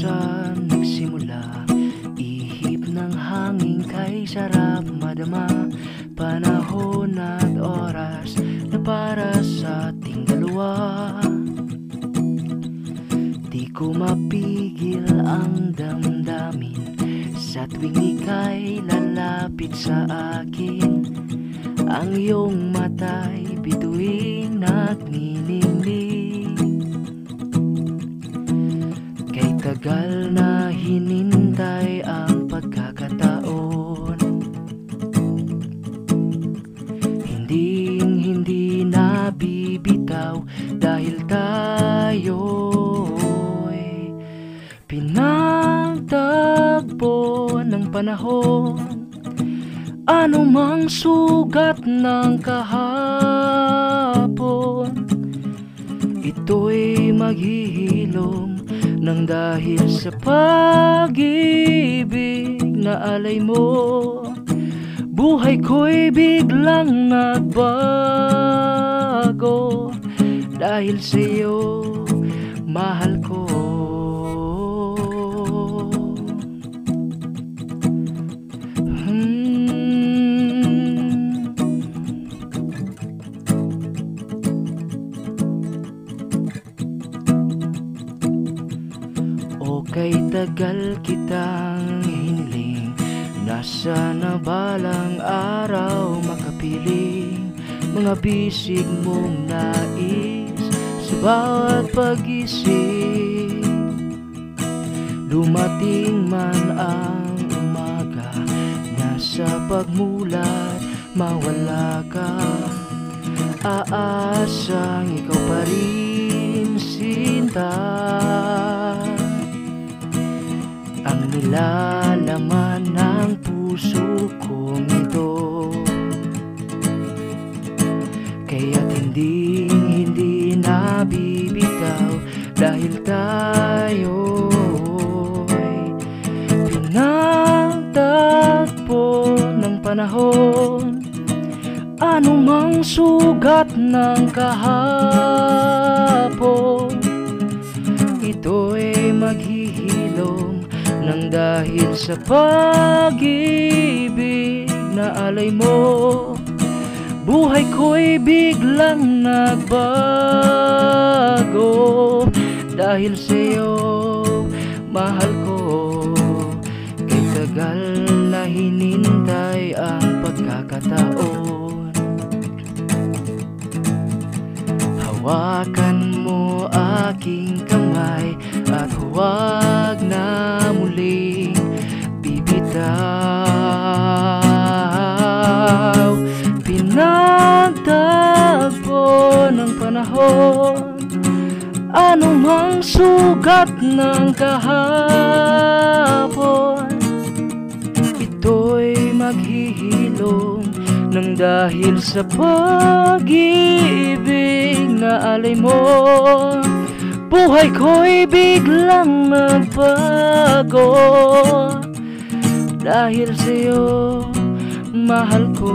saan nagsimula Ihip ng hangin kay sarap madama. Panahon at oras na para sa ating dalawa. Di ko mapigil ang damdamin Sa tuwing ika'y lalapit sa akin. Ang iyong mata'y bituin at nginingning Kay tagal na hinintay ang pagkakataon. Hindi hindi na bibitaw dahil tayo'y pinagtagpo ng panahon. Ano mang sugat ng kahapon Ito'y maghihilom ng dahil sa pag-ibig na alay mo Buhay ko'y biglang nagbago. Dahil sa'yo, mahal ko kay tagal kitang hiniling. Nasa na balang araw makapiling Mga bisig mong nais Sa bawat pag-isip. Dumating man ang umaga Nasa pagmulat mawala ka. Aasang ikaw pa rin sinta nilalaman ng puso kong ito. Kaya't hindi, hindi nabibitaw Dahil tayo'y pinagtagpo ng panahon. Ano mang sugat ng kahapon Ito'y maghihilom ng dahil sa pag-ibig na alay mo Buhay ko'y biglang nagbago. Dahil sa'yo, mahal ko Kay na hinintay Hawakan mo aking kamay At huwag na muling bibitaw. Pinagtagpo ng panahon Ano mang sugat ng kahapon Ito'y maghihilom ng dahil sa pag-ibig na alay mo. Buhay ko'y biglang nagbago Dahil sa'yo, mahal ko